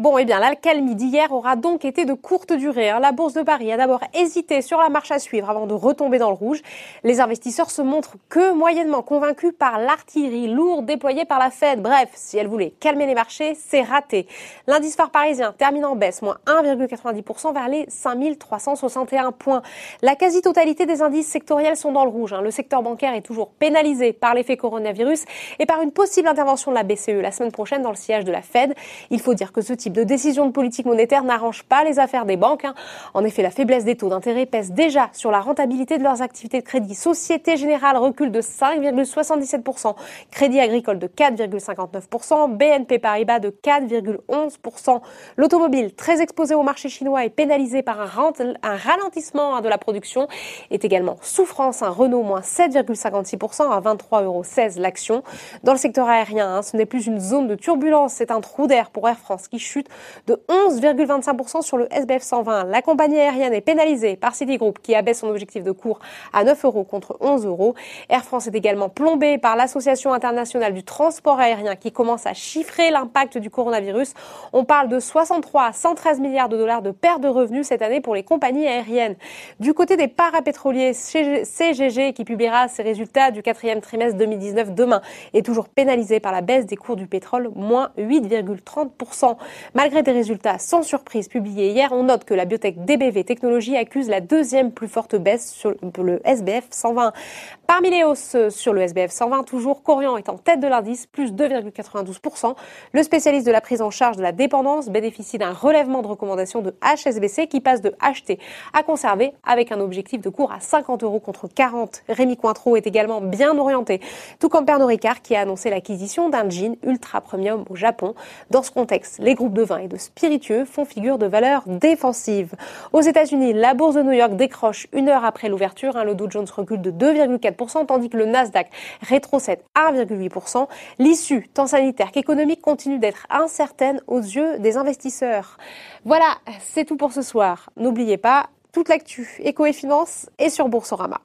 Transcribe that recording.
Bon, eh bien, l'alcalmie d'hier aura donc été de courte durée. Hein. La Bourse de Paris a d'abord hésité sur la marche à suivre avant de retomber dans le rouge. Les investisseurs se montrent que moyennement convaincus par l'artillerie lourde déployée par la Fed. Bref, si elle voulait calmer les marchés, c'est raté. L'indice phare parisien termine en baisse, moins 1,90% vers les 5361 points. La quasi-totalité des indices sectoriels sont dans le rouge. Hein. Le secteur bancaire est toujours pénalisé par l'effet coronavirus et par une possible intervention de la BCE la semaine prochaine dans le sillage de la Fed. Il faut dire que ce type de décision de politique monétaire n'arrange pas les affaires des banques. Hein. En effet, la faiblesse des taux d'intérêt pèse déjà sur la rentabilité de leurs activités de crédit. Société Générale recule de 5,77%, Crédit Agricole de 4,59%, BNP Paribas de 4,11%. L'automobile, très exposé au marché chinois et pénalisé par un, un ralentissement hein, de la production, est également souffrance. Un Renault moins 7,56% à 23,16 euros l'action. Dans le secteur aérien, hein, ce n'est plus une zone de turbulence, c'est un trou d'air pour Air France qui chute de 11,25% sur le SBF 120. La compagnie aérienne est pénalisée par Citigroup qui abaisse son objectif de cours à 9 euros contre 11 euros. Air France est également plombée par l'Association internationale du transport aérien qui commence à chiffrer l'impact du coronavirus. On parle de 63 à 113 milliards de dollars de perte de revenus cette année pour les compagnies aériennes. Du côté des parapétroliers, CGG qui publiera ses résultats du quatrième trimestre 2019 demain est toujours pénalisé par la baisse des cours du pétrole, moins 8,30%. Malgré des résultats sans surprise publiés hier, on note que la biotech DBV Technologies accuse la deuxième plus forte baisse sur le SBF 120. Parmi les hausses sur le SBF 120, toujours Corian est en tête de l'indice, plus 2,92%. Le spécialiste de la prise en charge de la dépendance bénéficie d'un relèvement de recommandation de HSBC qui passe de acheter à conserver avec un objectif de cours à 50 euros contre 40. Rémi Cointreau est également bien orienté, tout comme Pernod Ricard qui a annoncé l'acquisition d'un jean ultra premium au Japon. Dans ce contexte, les groupes vin et de spiritueux font figure de valeur défensive. Aux États-Unis, la bourse de New York décroche une heure après l'ouverture. Un le Dow Jones recule de 2,4%, tandis que le Nasdaq rétrocède 1,8%. L'issue, tant sanitaire qu'économique, continue d'être incertaine aux yeux des investisseurs. Voilà, c'est tout pour ce soir. N'oubliez pas, toute l'actu éco et finance est sur Boursorama.